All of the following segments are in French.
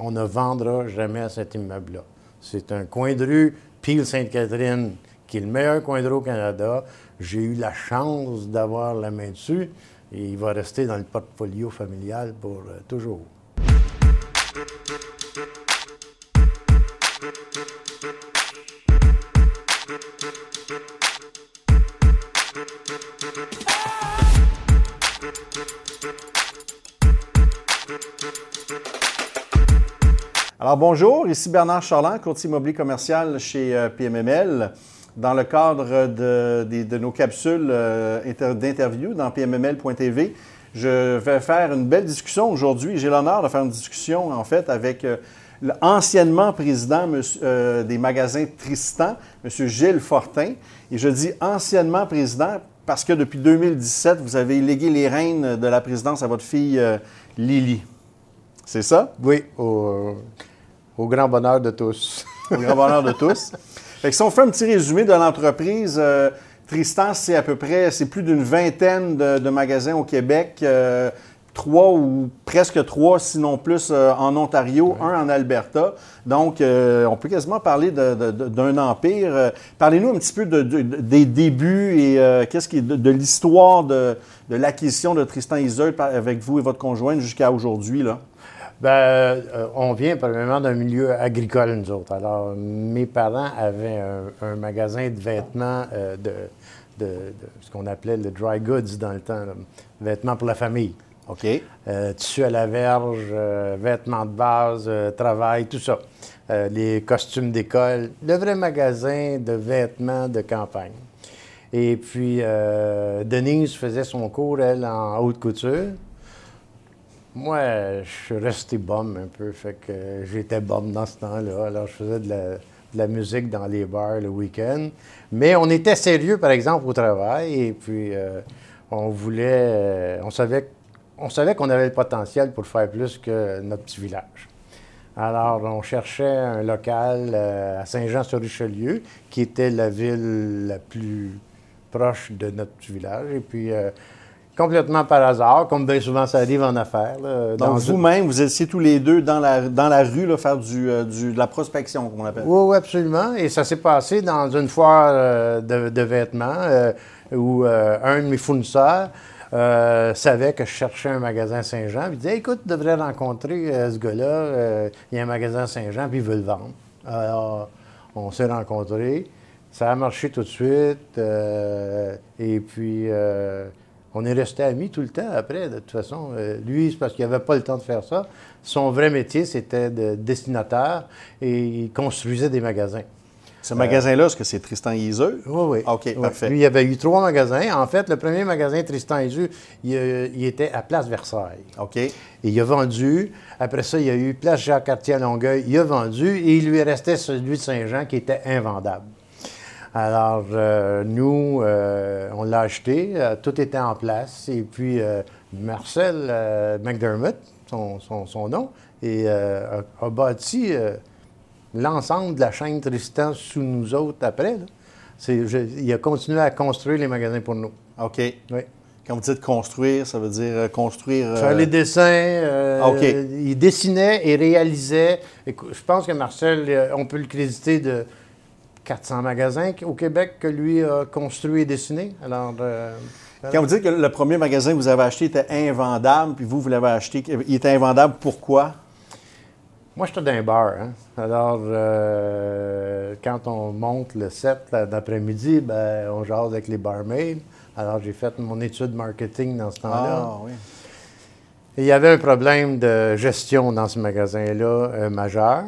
on ne vendra jamais cet immeuble-là. C'est un coin de rue, Pile Sainte-Catherine, qui est le meilleur coin de rue au Canada. J'ai eu la chance d'avoir la main dessus et il va rester dans le portfolio familial pour euh, toujours. Alors bonjour, ici Bernard Charland, courtier immobilier commercial chez euh, PMML. Dans le cadre de, nos capsules euh, d'interview dans pmml.tv, je vais faire une belle discussion aujourd'hui. J'ai l'honneur de faire une discussion en fait avec euh, l'anciennement président des magasins Tristan, M. Gilles Fortin. Et je dis anciennement président parce que depuis 2017, vous avez légué les rênes de la présidence à votre fille Lily. C'est ça? Oui, grand bonheur de tous. Au grand bonheur de tous. Fait que si on fait un petit résumé de l'entreprise, euh, Tristan, c'est à peu près, c'est plus d'une vingtaine de, magasins au Québec, euh, trois ou presque trois, sinon plus, euh, en Ontario, un en Alberta. Donc, on peut quasiment parler d'un empire. Parlez-nous un petit peu des débuts et qu'est-ce qui de, l'histoire de, l'acquisition de Tristan Iseult avec vous et votre conjointe jusqu'à aujourd'hui, là. Bien, euh, on vient probablement d'un milieu agricole, nous autres. Alors, mes parents avaient un, magasin de vêtements, euh, de, ce qu'on appelait le dry goods dans le temps, vêtements pour la famille. OK. Euh, tissu à la verge, vêtements de base, travail, tout ça. les costumes d'école, le vrai magasin de vêtements de campagne. Et puis, Denise faisait son cours, elle, en haute couture. Moi, je suis resté bum un peu, fait que j'étais bum dans ce temps-là. Alors, je faisais de la, musique dans les bars le week-end. Mais on était sérieux, par exemple, au travail, et puis euh, on voulait, euh, on savait, on savait qu'on avait le potentiel pour faire plus que notre petit village. Alors, on cherchait un local euh, à Saint-Jean-sur-Richelieu, qui était la ville la plus proche de notre petit village. Et puis, complètement par hasard, comme bien souvent ça arrive en affaires. Donc vous-même, vous étiez tous les deux dans la, dans la rue, là, faire du, euh, du, de la prospection, comme on appelle. Oui, oui, absolument. Et ça s'est passé dans une foire euh, de, vêtements euh, où un de mes fournisseurs savait que je cherchais un magasin Saint-Jean. Il disait Écoute, tu devrais rencontrer ce gars-là. il y a un magasin Saint-Jean, puis il veut le vendre. Alors, on s'est rencontrés. Ça a marché tout de suite. et puis on est resté amis tout le temps après, de toute façon. Euh, lui, c'est parce qu'il n'avait pas le temps de faire ça. Son vrai métier, c'était de destinateur et il construisait des magasins. Ce magasin-là, est-ce que c'est Tristan Iseux? Oui, oui. OK, parfait. Lui, il y avait eu trois magasins. En fait, le premier magasin, Tristan Iseux, euh, il, était à Place Versailles. OK. Et il a vendu. Après ça, il y a eu Place Jacques-Cartier à Longueuil. Il a vendu et il lui restait celui de Saint-Jean qui était invendable. Alors, euh, nous, euh, on l'a acheté, euh, tout était en place. Et puis, Marcel McDermott, son, nom, et, a, bâti l'ensemble de la chaîne Tristan sous nous autres après. il a continué à construire les magasins pour nous. OK. Oui. Quand vous dites construire, ça veut dire construire. Faire les dessins. OK. Il dessinait et réalisait. Je pense que Marcel, on peut le créditer de 400 magasins au Québec que lui a construit et dessiné. Alors, euh, Quand vous dites que le premier magasin que vous avez acheté était invendable, puis vous, vous l'avez acheté, il était invendable, pourquoi? Moi, j'étais dans un bar. Hein. Alors, euh, quand on monte le 7 d'après-midi, ben, on jase avec les barmaids. Alors, j'ai fait mon étude marketing dans ce temps-là. Ah, oui. il y avait un problème de gestion dans ce magasin-là euh, majeur.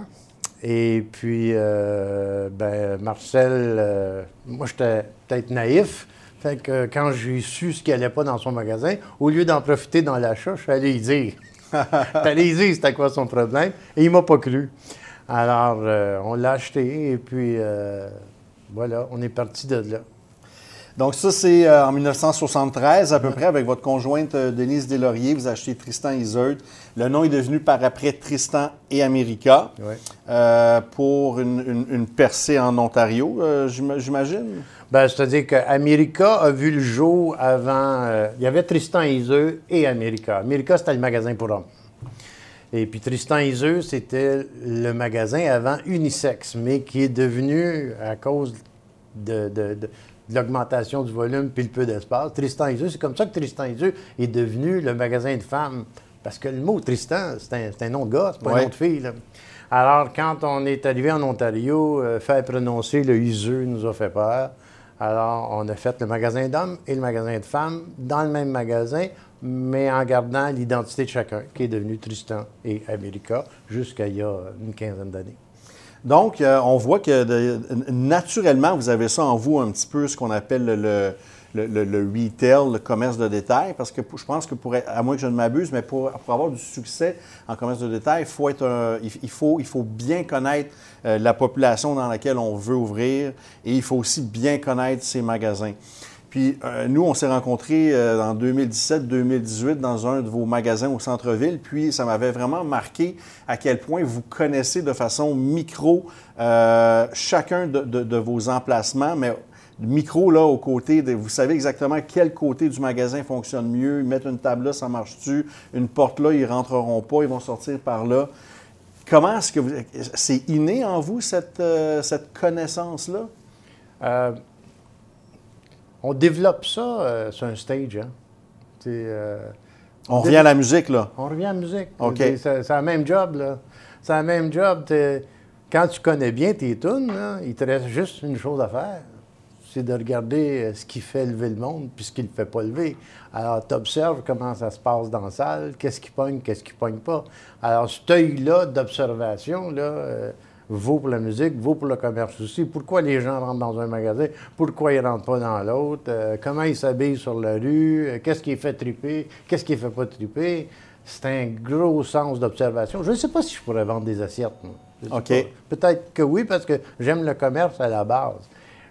Et puis, euh, ben, Marcel, euh, moi, j'étais peut-être naïf. Fait que quand j'ai su ce qui n'allait pas dans son magasin, au lieu d'en profiter dans l'achat, je suis allé y dire. allé y dire c'était quoi son problème. Et il m'a pas cru. Alors, euh, on l'a acheté et puis, voilà, on est parti de là. Donc ça, c'est euh, en 1973 à peu près, avec votre conjointe euh, Denise Deslauriers, vous achetez Tristan Iseult. Le nom est devenu par après Tristan et America euh, pour une, percée en Ontario, j'imagine? Bien, c'est-à-dire qu'America a vu le jour avant... il y avait Tristan Iseult et America. America, c'était le magasin pour hommes. Et puis Tristan Iseux, c'était le magasin avant unisexe, mais qui est devenu, à cause de, de- de- de l'augmentation du volume puis le peu d'espace, Tristan Iseux, c'est comme ça que Tristan Iseux est devenu le magasin de femmes. Parce que le mot Tristan, c'est un, c'est un nom de gars, c'est pas Ouais. un nom de fille. là. Alors, quand on est arrivé en Ontario, euh, faire prononcer le Iseux nous a fait peur. Alors, on a fait le magasin d'hommes et le magasin de femmes dans le même magasin, mais en gardant l'identité de chacun, qui est devenu Tristan et America jusqu'à il y a une quinzaine d'années. Donc, euh, on voit que naturellement, vous avez ça en vous un petit peu, ce qu'on appelle le, le, le- retail, le commerce de détail, parce que je pense que pour à moins que je ne m'abuse, mais pour, pour avoir du succès en commerce de détail, il faut, être un- il faut, il faut bien connaître euh, la population dans laquelle on veut ouvrir et il faut aussi bien connaître ses magasins. Puis euh, nous, on s'est rencontrés euh, en 2017-2018 dans un de vos magasins au centre-ville. Puis ça m'avait vraiment marqué à quel point vous connaissez de façon micro euh, chacun de, vos emplacements, mais micro là au côté, vous savez exactement quel côté du magasin fonctionne mieux. Ils mettent une table là, ça marche-tu? Une porte là, ils rentreront pas, ils vont sortir par là. Comment est-ce que vous... C'est inné en vous, cette, cette connaissance-là? Euh, on développe ça euh, sur un stage. Hein. Euh, On revient à la musique, là. On revient à la musique. OK. C'est, le même job, là. C'est le même job. Quand tu connais bien tes tunes, là, il te reste juste une chose à faire. C'est de regarder euh, ce qui fait lever le monde puis ce qui ne le fait pas lever. Alors, tu observes comment ça se passe dans la salle, qu'est-ce qui pogne, qu'est-ce qui pogne pas. Alors, cet œil-là d'observation, là, euh, vaut pour la musique, vaut pour le commerce aussi. Pourquoi les gens rentrent dans un magasin? Pourquoi ils ne rentrent pas dans l'autre? Euh, comment ils s'habillent sur la rue? Euh, qu'est-ce qui fait triper? Qu'est-ce qui ne fait pas triper? C'est un gros sens d'observation. Je ne sais pas si je pourrais vendre des assiettes. OK. Peut-être que oui, parce que j'aime le commerce à la base.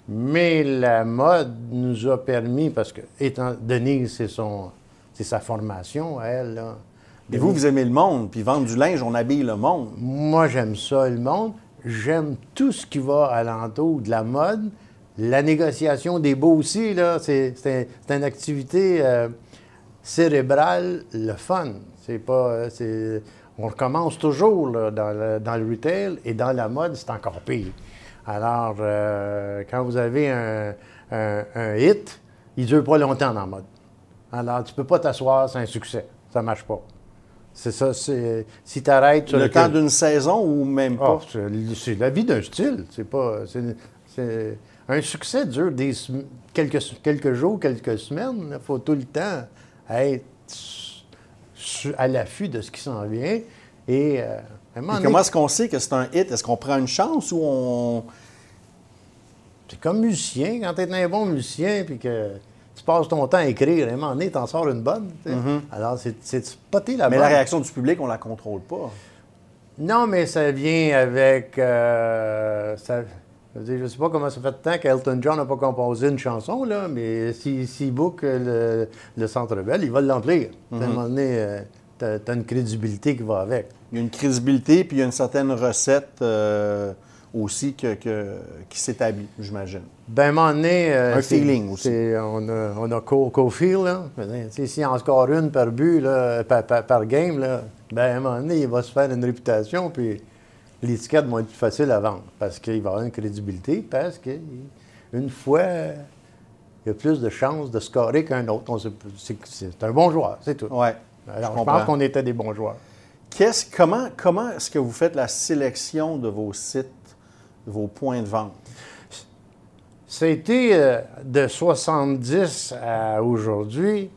Mais la mode nous a permis, parce que étant Denise, c'est son c'est sa formation, à elle. Là. Et vous, vous aimez le monde, puis vendre du linge, on habille le monde. Moi, j'aime ça, le monde. J'aime tout ce qui va alentour de la mode. La négociation des beaux aussi, là, c'est, une activité euh, cérébrale, le fun. C'est pas... euh, c'est- on recommence toujours là, dans, le, dans le retail et dans la mode, c'est encore pire. Alors, euh, quand vous avez un, un- un hit, il ne dure pas longtemps dans la mode. Alors, tu peux pas t'asseoir, c'est un succès. Ça marche pas. C'est ça, c'est... Si tu arrêtes... Le temps d'une saison ou même Ah, pas? c'est c'est la vie d'un style. C'est pas. c'est- un succès dure des quelques, quelques jours, quelques semaines. Il faut tout le temps être à l'affût de ce qui s'en vient. Et euh, comment est-ce qu'on sait que c'est un hit? Est-ce qu'on prend une chance ou on. c'est comme musicien. Quand tu es un bon musicien puis que tu passes ton temps à écrire, à un moment donné, tu en sors une bonne. sais. Alors, c'est de spotter la Mm-hmm. Mais bonne. la réaction du public, on la contrôle pas. Non, mais ça vient avec. euh, ça- je ne sais pas comment ça fait de temps qu'Elton John n'a pas composé une chanson, là, mais s'il si, book le, le Centre Bell, il va l'emplir. À un moment donné, tu as, une crédibilité qui va avec. Il y a une crédibilité, puis il y a une certaine recette euh, aussi que- que- qui s'établit, j'imagine. Ben, à un moment donné. euh, Un feeling aussi. On a, on a Co- Cofield, là. S'il en score une par but, là, par, par- par game, là, ben, à un moment donné, il va se faire une réputation, puis l'étiquette va être plus facile à vendre. Parce qu'il va avoir une crédibilité, parce qu'une fois, il y a plus de chances de scorer qu'un autre. C'est un bon joueur, c'est tout. Ouais. Alors, je je, pense qu'on était des bons joueurs. Qu'est-ce, comment comment est-ce que vous faites la sélection de vos sites, vos points de vente? C'était euh, de 70 à aujourd'hui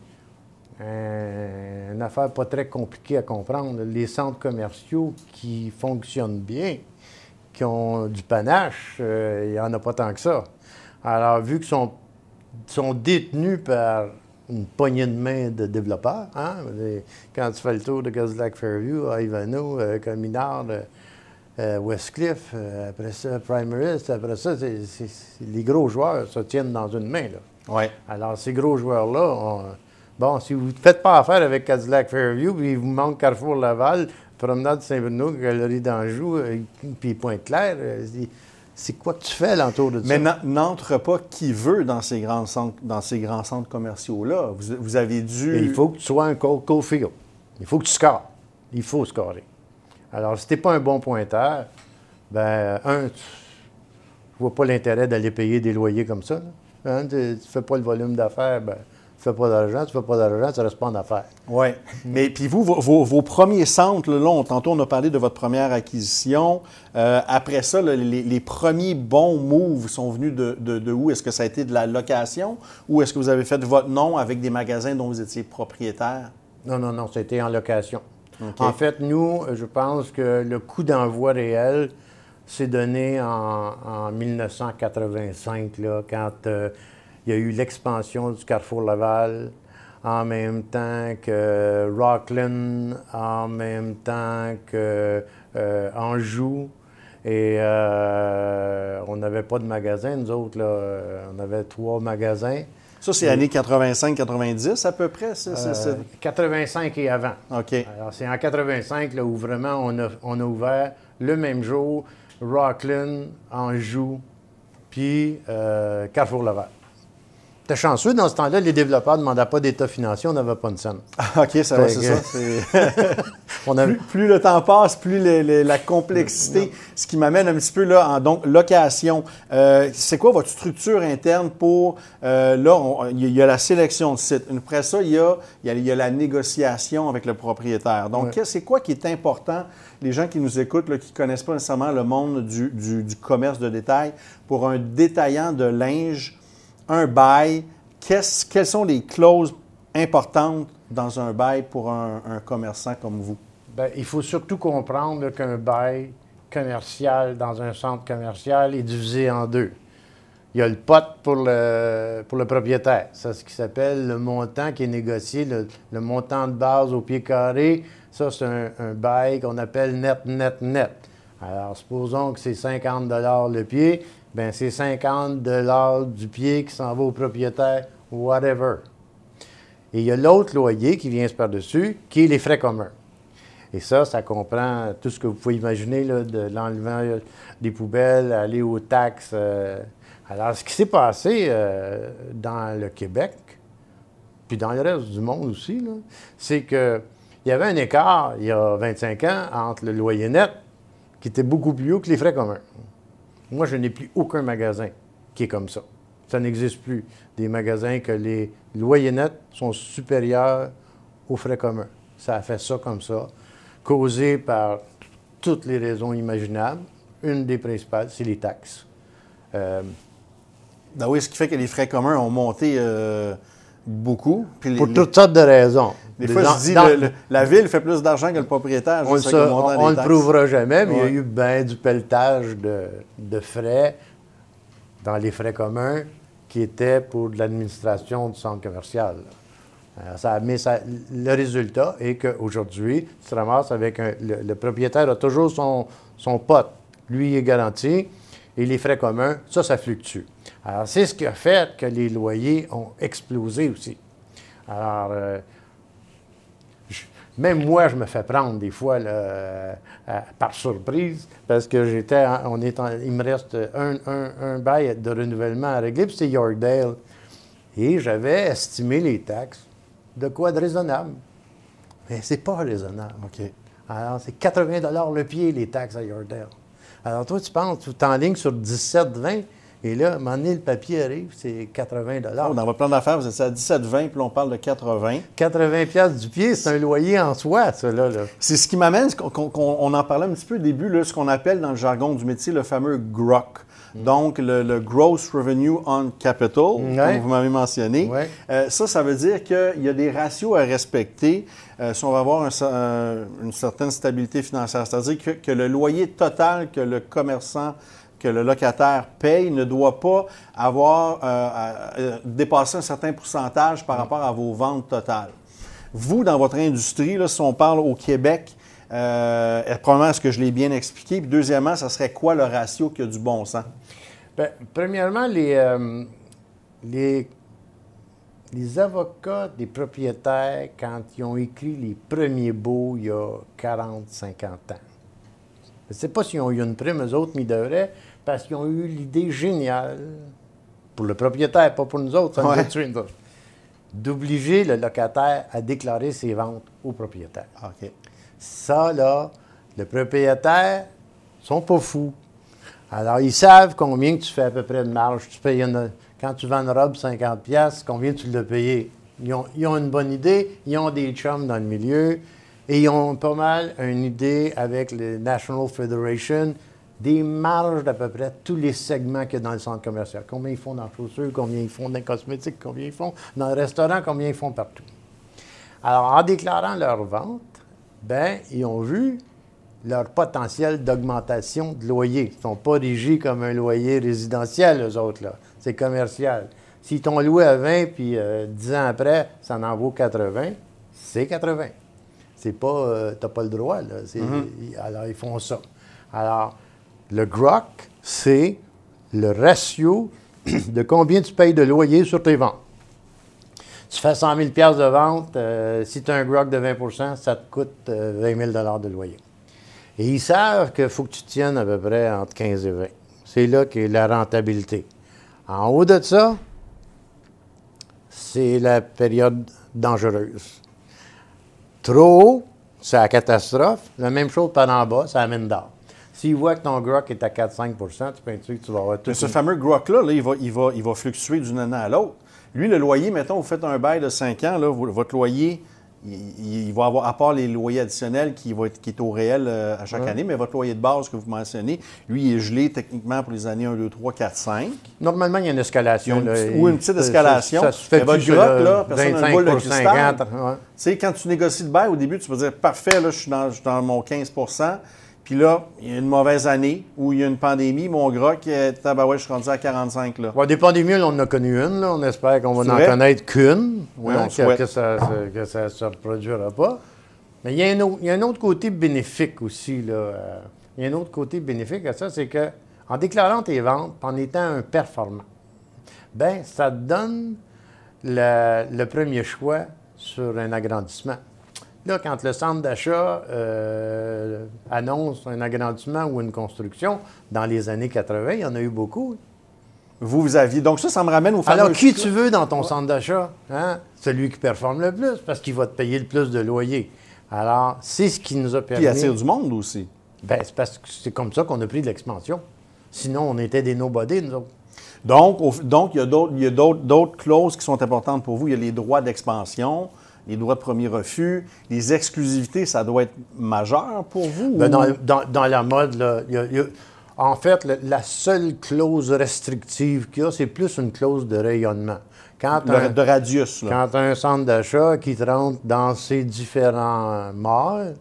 euh, une affaire pas très compliquée à comprendre. Les centres commerciaux qui fonctionnent bien, qui ont du panache, euh, il n'y en a pas tant que ça. Alors, vu qu'ils sont, sont détenus par une poignée de main de développeurs, hein, quand tu fais le tour de Cadillac Fairview, Ivano, euh, Cominard, euh, Westcliff, euh, après ça, Primaris, après ça, les gros joueurs se tiennent dans une main. Là. Oui. Alors, ces gros joueurs-là, on- bon, si vous ne faites pas affaire avec Cadillac Fairview, puis il vous manque Carrefour Laval, Promenade Saint-Bruno, Galerie d'Anjou, euh, puis Pointe-Claire, c'est- quoi que tu fais l'entour de ça? Mais n'en- n'entre pas qui veut dans ces grands centres, dans ces grands centres commerciaux-là. Vous, vous avez dû. Et il faut que tu sois un co- co-field. Il faut que tu scores. Il faut scorer. Alors, si tu n'es pas un bon pointeur, ben, un, tu ne vois pas l'intérêt d'aller payer des loyers comme ça. Hein, tu ne fais pas le volume d'affaires, ben, tu ne fais pas d'argent, tu ne fais pas d'argent, tu ne restes pas en affaires. Oui. Mais puis vous, vos, premiers centres, là, tantôt on a parlé de votre première acquisition. Euh, après ça, les, premiers bons moves sont venus de, où? Est-ce que ça a été de la location ou est-ce que vous avez fait votre nom avec des magasins dont vous étiez propriétaire? Non, non, non, c'était en location. En fait, nous, je pense que le coût d'envoi réel s'est donné en, 1985, là, quand euh, il y a eu l'expansion du Carrefour Laval, en même temps que Rockland, en même temps que euh, Anjou. Et euh, on n'avait pas de magasin, nous autres. Là. On avait trois magasins. Ça, c'est années 85-90 à peu près? 85 et avant. OK. Alors, c'est en 85 là, où vraiment on a, on a ouvert le même jour Rockland, Anjou, puis euh, Carrefour Laval. Chanceux, dans ce temps-là, les développeurs ne demandaient pas d'état financier, on n'avait pas de scène. Ah, OK, ça c'est ça. plus, le temps passe, plus la complexité. Ce qui m'amène un petit peu là en donc, location. Euh, c'est quoi votre structure interne pour. Euh, là, il y, a la sélection de sites. Après ça, il y a, y a, la négociation avec le propriétaire. Donc, c'est quoi qui est important, les gens qui nous écoutent, qui ne connaissent pas nécessairement le monde du, du commerce de détail, pour un détaillant de linge? Un bail, quelles sont les clauses importantes dans un bail pour un, commerçant comme vous? Bien, il faut surtout comprendre qu'un bail commercial dans un centre commercial est divisé en deux. Il y a le pot pour le, propriétaire. C'est ce qui s'appelle le montant qui est négocié, le, montant de base au pied carré. Ça, c'est un, un bail qu'on appelle net, net, net. Alors, supposons que c'est 50 le pied ben c'est 50 du pied qui s'en va au propriétaire, whatever. Et il y a l'autre loyer qui vient par-dessus, qui est les frais communs. Et ça, ça comprend tout ce que vous pouvez imaginer, là, de l'enlevement des poubelles, aller aux taxes. Euh. Alors, ce qui s'est passé euh, dans le Québec, puis dans le reste du monde aussi, c'est qu'il y avait un écart, il y a 25 ans, entre le loyer net, qui était beaucoup plus haut que les frais communs. Moi, je n'ai plus aucun magasin qui est comme ça. Ça n'existe plus. Des magasins que les loyers nets sont supérieurs aux frais communs. Ça a fait ça comme ça, causé par toutes les raisons imaginables. Une des principales, c'est les taxes. Euh, ben oui, ce qui fait que les frais communs ont monté euh, beaucoup. pour toutes sortes de raisons. Des fois, je dis, la ville fait plus d'argent que le propriétaire. On ne le prouvera jamais, mais il y a eu bien du pelletage de, frais dans les frais communs qui étaient pour l'administration du centre commercial. ça, mais le résultat est qu'aujourd'hui, tu te ramasses avec le, propriétaire a toujours son, son pote. Lui, est garanti. Et les frais communs, ça, ça fluctue. Alors, c'est ce qui a fait que les loyers ont explosé aussi. Alors, euh, même moi, je me fais prendre des fois euh, par surprise parce que j'étais, on est il me reste un, bail de renouvellement à régler, puis c'est Yorkdale. Et j'avais estimé les taxes de quoi de raisonnable. Mais c'est pas raisonnable. OK. Alors, c'est 80 le pied, les taxes à Yorkdale. Alors, toi, tu penses, tu es en ligne sur 17, 20, et là, à un moment donné, le papier arrive, c'est 80 oh, Dans votre plan d'affaires, vous êtes à 17,20, puis on parle de 80 80 du pied, c'est un loyer en soi, ça, là. C'est ce qui m'amène, on en parlait un petit peu au début, là, ce qu'on appelle dans le jargon du métier le fameux GROC. Mm. Donc, le, Gross Revenue on Capital, comme vous m'avez mentionné. Euh, ça, ça veut dire qu'il y a des ratios à respecter euh, si on va avoir une certaine stabilité financière. C'est-à-dire que, que, le loyer total que le commerçant que le locataire paye ne doit pas avoir euh, dépassé un certain pourcentage par rapport à vos ventes totales. Vous, dans votre industrie, là, si on parle au Québec, euh, premièrement, est-ce que je l'ai bien expliqué? Puis deuxièmement, ça serait quoi le ratio qui a du bon sens? Bien, premièrement, les, euh, les, les, avocats des propriétaires, quand ils ont écrit les premiers baux il y a 40, 50 ans, je ne sais pas s'ils ont eu une prime, eux autres, mais ils devraient parce qu'ils ont eu l'idée géniale, pour le propriétaire, pas pour nous autres, ça d'obliger le locataire à déclarer ses ventes au propriétaire. OK. Ça, là, Les propriétaires sont pas fous. Alors, ils savent combien tu fais à peu près de marge. Tu payes quand tu vends une robe 50$, combien tu l'as payé? Ils ont, ils ont, une bonne idée, ils ont des chums dans le milieu et ils ont pas mal une idée avec le National Federation des marges d'à peu près tous les segments qu'il y a dans le centre commercial. Combien ils font dans les chaussures, combien ils font dans les cosmétiques, combien ils font dans le restaurant, combien ils font partout. Alors, en déclarant leur vente, ben, ils ont vu leur potentiel d'augmentation de loyer. Ils ne sont pas régis comme un loyer résidentiel, eux autres, là. C'est commercial. S'ils t'ont loué à 20, puis euh, 10 ans après, ça en vaut 80, c'est 80. C'est pas... Euh, t'as pas le droit, là. Mm-hmm. Alors, ils font ça. Alors, le GROC, c'est le ratio de combien tu payes de loyer sur tes ventes. Tu fais 100 000 de vente, euh, si tu as un GROC de 20% ça te coûte 20 euh, 000 de loyer. Et ils savent qu'il faut que tu tiennes à peu près entre 15 et 20. C'est là qu'est la rentabilité. En haut de ça, c'est la période dangereuse. Trop haut, c'est la catastrophe. La même chose par en bas, ça amène d'or. S'il voit que ton GROC est à 4-5% tu peux que tu vas avoir tout. Mais ce fameux GROC-là, il, va, il, va, il va fluctuer d'une année à l'autre. Lui, le loyer, mettons, vous faites un bail de 5 ans, là, votre loyer, il, va avoir, à part les loyers additionnels qui, être, qui est au réel euh, à chaque année, mais votre loyer de base que vous mentionnez, lui, il est gelé techniquement pour les années 1, 2, 3, 4, 5. Normalement, il y a une escalation. ou une petite escalation. Ça, se fait mais votre GROC, là, personne n'a une boule de cristal. Tu sais, quand tu négocies le bail, au début, tu peux dire, parfait, là, je suis dans, je suis dans mon 15 puis là, il y a une mauvaise année où il y a une pandémie. Mon gros, qui est je suis rendu à 45. Là. des pandémies, on en a connu une. Là. On espère qu'on va n'en connaître qu'une. Oui, hein, que, ça ne se reproduira pas. Mais il y, a un autre, il y, a un autre, côté bénéfique aussi. Là. Euh, il y a un autre côté bénéfique à ça, c'est que en déclarant tes ventes, en étant un performant, ben ça te donne le premier choix sur un agrandissement. Là, quand le centre d'achat euh, annonce un agrandissement ou une construction, dans les années 80, il y en a eu beaucoup. Vous, vous aviez. Donc, ça, ça me ramène au. Alors, qui tu veux dans ton centre d'achat? Hein? Celui qui performe le plus, parce qu'il va te payer le plus de loyer. Alors, c'est ce qui nous a permis. Puis attire du monde aussi. Bien, c'est parce que c'est comme ça qu'on a pris de l'expansion. Sinon, on était des nobody, nous autres. Donc, donc il y a d'autres clauses qui sont importantes pour vous. Il y a les droits d'expansion les droits de premier refus, les exclusivités, ça doit être majeur pour vous? Bien, dans, la mode, là, en fait, la seule clause restrictive qu'il y a, c'est plus une clause de rayonnement. Quand un, de radius. Là. Quand un centre d'achat qui te rentre dans ses différents malls,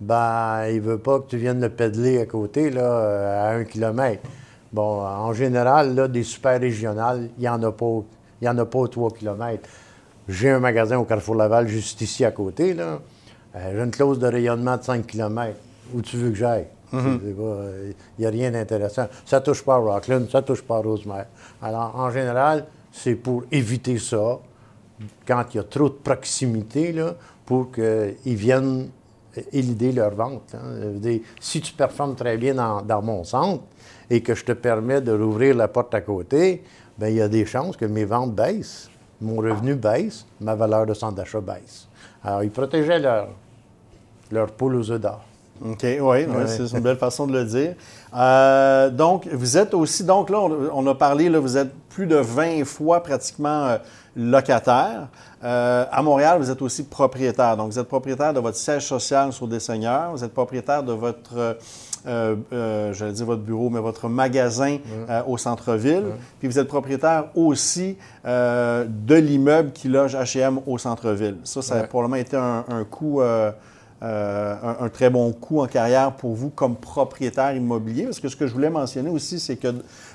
ben, il ne veut pas que tu viennes le pédaler à côté, là, à un kilomètre. Bon, en général, là, des super régionales, il n'y en a pas. Il en a pas trois kilomètres. J'ai un magasin au Carrefour Laval juste ici à côté. Là. Euh, j'ai une clause de rayonnement de 5 km. Où tu veux que j'aille? Mhm. Il n'y a rien d'intéressant. Ça ne touche pas à Rockland, ça ne touche pas à Rosemère. Alors, en général, c'est pour éviter ça, quand il y a trop de proximité, là, pour qu'ils viennent élider leur vente. Hein. Si tu performes très bien dans, mon centre et que je te permets de rouvrir la porte à côté, bien, il y a des chances que mes ventes baissent mon revenu baisse, ma valeur de centre d'achat baisse. Alors, ils protégeaient leur, leur poule aux œufs d'or. OK, oui, c'est une belle façon de le dire. Euh, donc, vous êtes aussi, donc là, on, a parlé, là, vous êtes plus de 20 fois pratiquement euh, locataire. Euh, à Montréal, vous êtes aussi propriétaire. Donc, vous êtes propriétaire de votre siège social sur des seigneurs. Vous êtes propriétaire de votre euh, euh, j'allais dire votre bureau, mais votre magasin euh, au centre-ville. Puis vous êtes propriétaire aussi de l'immeuble qui loge HM au centre-ville. Ça, ça a probablement été un, coût. un, très bon coup en carrière pour vous comme propriétaire immobilier. Parce que ce que je voulais mentionner aussi, c'est que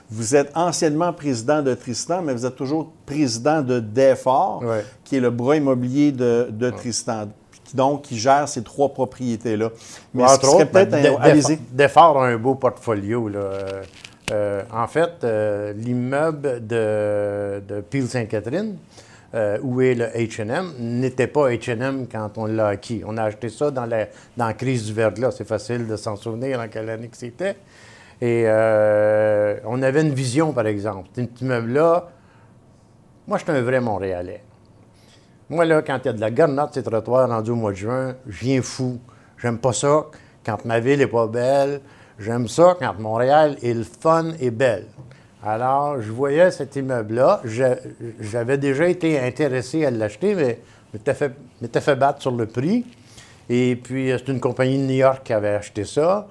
vous êtes anciennement président de Tristan, mais vous êtes toujours président de DEFOR, qui est le bras immobilier de, de Tristan donc, qui gère ces trois propriétés-là. Mais ce serait peut-être un... un beau portfolio. Là. Euh, euh, en fait, euh, l'immeuble de, de Peel-Sainte-Catherine, où est le H&M, n'était pas H&M quand on l'a acquis. On a acheté ça dans la, dans la crise du verglas. C'est facile de s'en souvenir en quelle année que c'était. Et on avait une vision, par exemple. Cet immeuble-là, moi, je suis un vrai Montréalais. Moi, là, quand il y a de la garnotte ces trottoirs rendus au mois de juin, je viens fou. J'aime pas ça quand ma ville n'est pas belle. J'aime ça quand Montréal est le fun et belle. Alors, je voyais cet immeuble-là. J'avais déjà été intéressé à l'acheter, mais m'étais fait, battre sur le prix. Et puis, c'est une compagnie de New York qui avait acheté ça.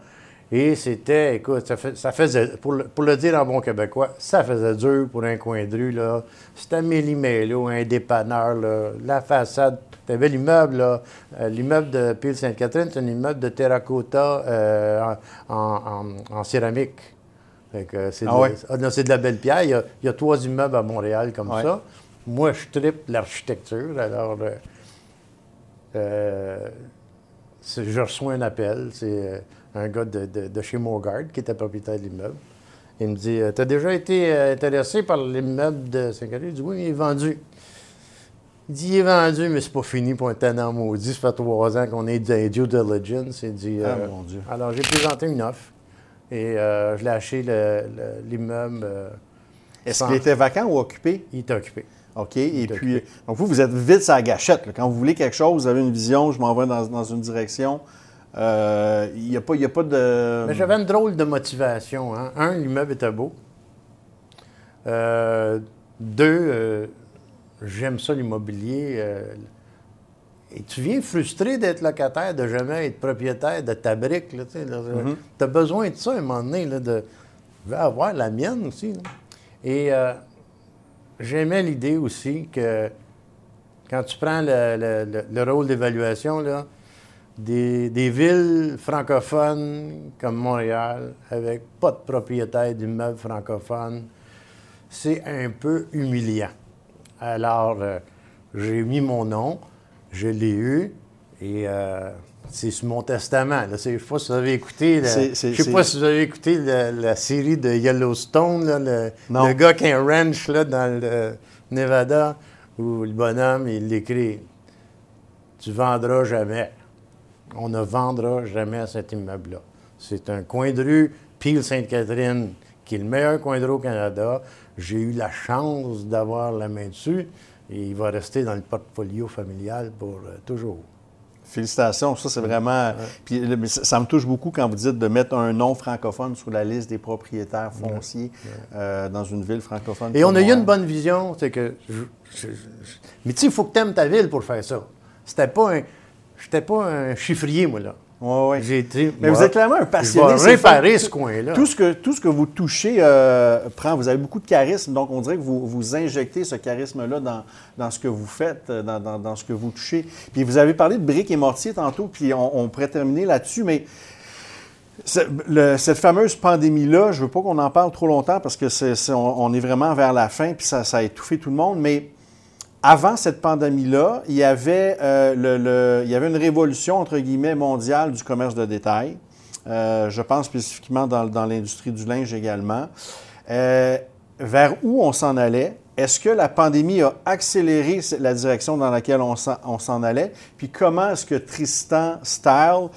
Et c'était, écoute, ça, faisait, pour le, dire en bon québécois, ça faisait dur pour un coin de rue, là. C'était méli-mélo, un dépanneur, là. La façade, tu avais l'immeuble, là. Euh, l'immeuble de Pile-Sainte-Catherine, c'est un immeuble de terracotta euh, en, céramique. c'est, ah de, ah c'est de la belle pierre. Il y, a, trois immeubles à Montréal comme ça. Moi, je tripe l'architecture. Alors, euh, je reçois un appel. C'est un gars de, chez Mogard qui était propriétaire de l'immeuble. Il me dit Tu as déjà été intéressé par l'immeuble de Saint-Cary Il dit Oui, il est vendu. Il dit, il est vendu, mais c'est pas fini pour un tenant maudit. Ça fait trois ans qu'on est dans due diligence. Il dit, ah, euh, mon Dieu. Alors, j'ai présenté une offre et euh, je l'ai acheté l'immeuble. Euh, Est-ce qu'il était vacant ou occupé? Il était occupé. OK. et puis, donc vous, vous êtes vite sur la gâchette. Quand vous voulez quelque chose, vous avez une vision, je m'en vais dans, une direction. Il n'y a, pas, a pas de. Mais j'avais une drôle de motivation. Hein. Un, l'immeuble était beau. deux, j'aime ça l'immobilier. Euh, et tu viens frustré d'être locataire, de jamais être propriétaire de ta brique. Tu mm-hmm. as besoin de ça à un moment donné, de je vais avoir la mienne aussi. Et euh, j'aimais l'idée aussi que quand tu prends le, rôle d'évaluation, des, des, villes francophones comme Montréal, avec pas de propriétaire d'immeubles francophones, c'est un peu humiliant. Alors, euh, j'ai mis mon nom, je l'ai eu, et euh, c'est sur mon testament. Je ne sais pas si vous avez écouté, je sais pas si vous avez écouté la, série de Yellowstone, le, gars qui a un ranch là, dans le Nevada, où le bonhomme, il écrit Tu vendras jamais. On ne vendra jamais cet immeuble-là. C'est un coin de rue, Peel-Sainte-Catherine, qui est le meilleur coin de rue au Canada. J'ai eu la chance d'avoir la main dessus et il va rester dans le portfolio familial pour euh, toujours. Félicitations, ça c'est vraiment. Puis ça me touche beaucoup quand vous dites de mettre un nom francophone sur la liste des propriétaires fonciers euh, dans une ville francophone. Et on a eu une bonne vision, c'est que. mais tu sais, il faut que tu aimes ta ville pour faire ça. C'était pas un. J'étais pas un chiffrier, moi, là. Oui, oui. Mais vous êtes clairement un passionné. Je vais réparer ce coin-là. Tout ce que, tout ce que vous touchez euh, prend. Vous avez beaucoup de charisme, donc on dirait que vous, vous injectez ce charisme-là dans, dans, ce que vous faites, euh, dans, dans, dans, ce que vous touchez. Puis vous avez parlé de briques et mortiers tantôt, puis on, pourrait terminer là-dessus, mais cette fameuse pandémie-là, je ne veux pas qu'on en parle trop longtemps parce que c'est, on, est vraiment vers la fin, puis ça, ça a étouffé tout le monde, mais avant cette pandémie-là, il, y avait, euh, il y avait une révolution, entre guillemets, mondiale du commerce de détail. Euh, je pense spécifiquement dans, l'industrie du linge également. Euh, vers où on s'en allait? Est-ce que la pandémie a accéléré la direction dans laquelle on s'en allait? Puis comment est-ce que Tristan Style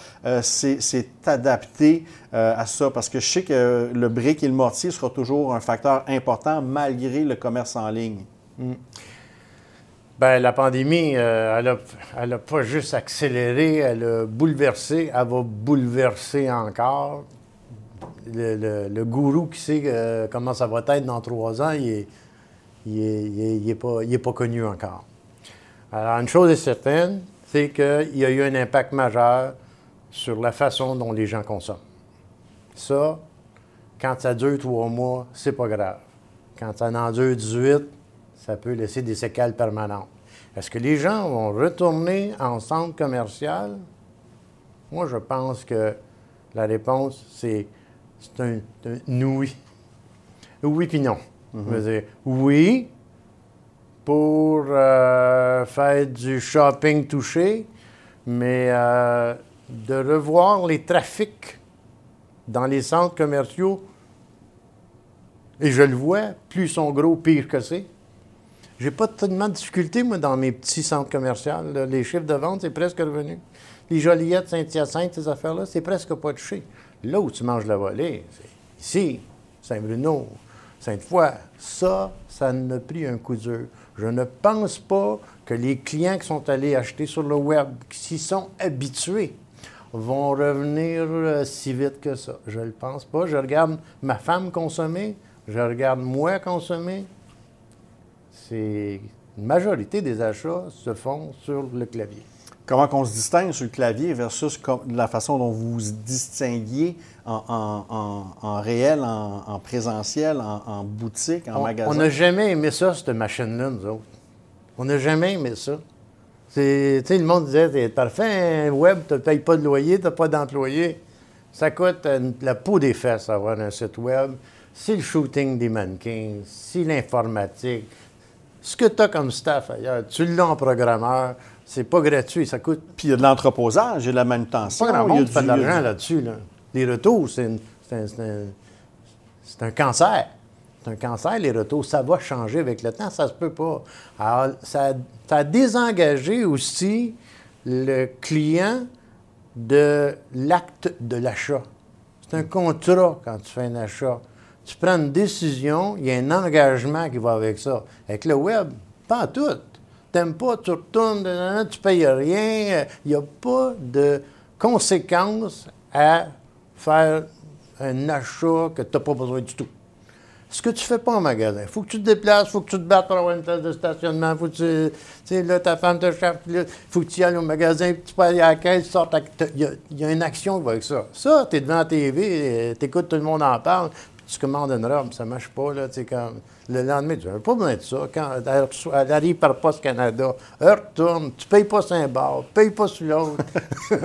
s'est adapté à ça? Parce que je sais que le brick et le mortier sera toujours un facteur important malgré le commerce en ligne. Mm. Bien, la pandémie, euh, elle n'a pas juste accéléré, elle a bouleversé, elle va bouleverser encore. Le, gourou qui sait euh, comment ça va être dans trois ans, il n'est pas, pas, connu encore. Alors, une chose est certaine, c'est qu'il y a eu un impact majeur sur la façon dont les gens consomment. Ça, quand ça dure trois mois, c'est pas grave. Quand ça en dure 18, ça peut laisser des séquelles permanentes. Est-ce que les gens vont retourner en centre commercial? Moi, je pense que la réponse, c'est un, oui. Oui puis non. Mhm. oui pour euh, faire du shopping touché, mais euh, de revoir les trafics dans les centres commerciaux, et je le vois, plus ils sont gros, pire que c'est. J'ai pas tellement de difficultés, moi, dans mes petits centres commerciaux. Les chiffres de vente, c'est presque revenu. Les Joliettes, Saint-Hyacinthe, ces affaires-là, c'est presque pas touché. Là où tu manges la volée, c'est ici, Saint-Bruno, Sainte-Foy. Ça, ça n'a pris un coup dur. Je ne pense pas que les clients qui sont allés acheter sur le web, qui s'y sont habitués, vont revenir euh, si vite que ça. Je ne le pense pas. Je regarde ma femme consommer, je regarde moi consommer. C'est une majorité des achats se font sur le clavier. Comment on se distingue sur le clavier versus la façon dont vous vous distinguiez en, réel, en, présentiel, en, boutique, en magasin? On n'a jamais aimé ça, cette machine-là, nous autres. On n'a jamais aimé ça. C'est, le monde disait, c'est parfait, un web, tu ne payes pas de loyer, tu n'as pas d'employé. Ça coûte la peau des fesses avoir un site web. C'est le shooting des mannequins, c'est l'informatique. Ce que tu as comme staff ailleurs, tu l'as en programmeur, c'est pas gratuit, ça coûte. Puis il y a de l'entreposage, il y a de la manutention. Pas grand monde qui fait de l'argent là-dessus. Les retours, c'est un, cancer. C'est un cancer, les retours. Ça va changer avec le temps, ça se peut pas. Alors, ça, ça a désengagé aussi le client de l'acte de l'achat. C'est un contrat quand tu fais un achat. Tu prends une décision, il y a un engagement qui va avec ça. Avec le web, pas tout t'aimes pas, tu retournes, tu payes rien. Il n'y a pas de conséquences à faire un achat que tu n'as pas besoin du tout. Ce que tu fais pas en magasin, faut que tu te déplaces, faut que tu te battes pour avoir une place de stationnement, faut que tu sais, là, ta femme te cherche, il faut que tu y ailles au magasin, puis tu peux aller à la caisse, tu Il y, a une action qui va avec ça. Ça, tu es devant la TV, tu écoutes tout le monde en parle, tu commandes une robe, ça ne marche pas, là, tu le lendemain, tu n'as pas besoin de ça. Quand elle, arrive par Poste Canada, elle retourne, tu ne payes pas sur un bar, tu ne payes pas sur l'autre.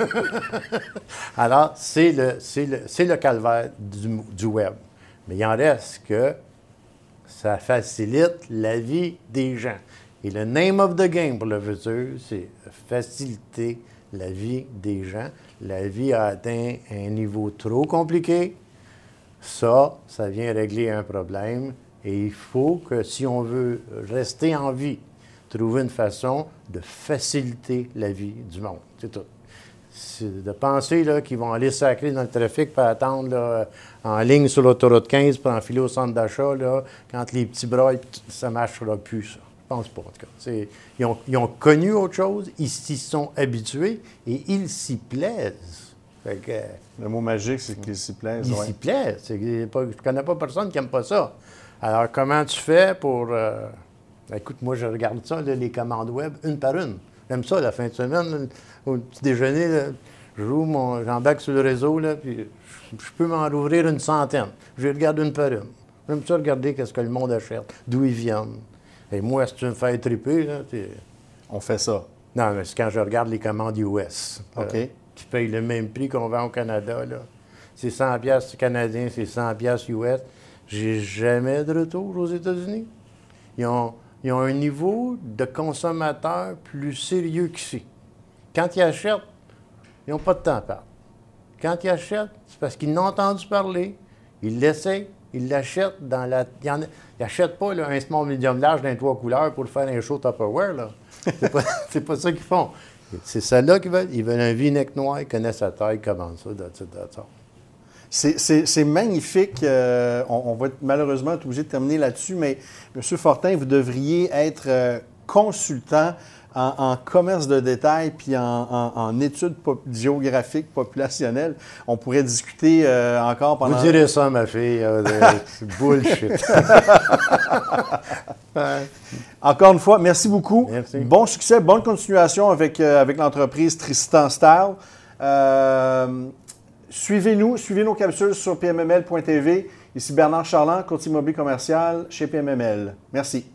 Alors, c'est le, le, le, calvaire du, du, web. Mais il en reste que ça facilite la vie des gens. Et le name of the game pour le futur, c'est faciliter la vie des gens. La vie a atteint un niveau trop compliqué ça, ça vient régler un problème et il faut que si on veut rester en vie, trouver une façon de faciliter la vie du monde. C'est tout. De penser qu'ils vont aller sacrer dans le trafic pour attendre en ligne sur l'autoroute 15 pour enfiler au centre d'achat quand les petits bras, ça ne marchera plus, ça. Je pense pas, en tout cas. Ils ont, connu autre chose, ils s'y sont habitués et ils s'y plaisent le mot magique, c'est qu'il s'y plaise. Il s'y plaît. je ne connais pas personne qui n'aime pas ça. Alors, comment tu fais pour. Euh, écoute, moi, je regarde ça, les commandes web, une par une. J'aime ça, la fin de semaine, au petit déjeuner, je roule mon. J'embarque sur le réseau, là, puis je peux m'en rouvrir une centaine. Je regarde une par une. J'aime ça regarder qu'est-ce que le monde achète, d'où ils viennent. Et moi, si tu me fais triper, là, On fait ça. Non, mais c'est quand je regarde les commandes US. OK. Euh, qui payent le même prix qu'on vend au Canada. Là. C'est 100 pièces canadiens, c'est 100 pièces US. J'ai jamais de retour aux États-Unis. Ils ont, ils ont un niveau de consommateur plus sérieux qu'ici. Quand ils achètent, ils n'ont pas de temps à perdre. Quand ils achètent, c'est parce qu'ils n'ont entendu parler, ils l'essayent, ils l'achètent dans la. Ils n'achètent pas un small medium large d'un trois couleurs pour faire un show Tupperware. Là. C'est pas, pas ça qu'ils font. C'est celle-là qu'ils veulent. Ils veulent un vinec noir, ils connaissent sa taille, comment ça, C'est magnifique. Euh, on, va malheureusement être obligé de terminer là-dessus, mais M. Fortin, vous devriez être euh, consultant en, commerce de détail puis en, études géographiques populationnelles. On pourrait discuter euh, encore pendant... Vous direz ça, ma fille. c'est bullshit. Encore une fois, merci beaucoup. Bon succès, bonne continuation avec, euh, avec l'entreprise Tristan Style. Euh, suivez-nous, suivez nos capsules sur pmml.tv. Ici Bernard Charland, courtier immobilier commercial chez PMML. Merci.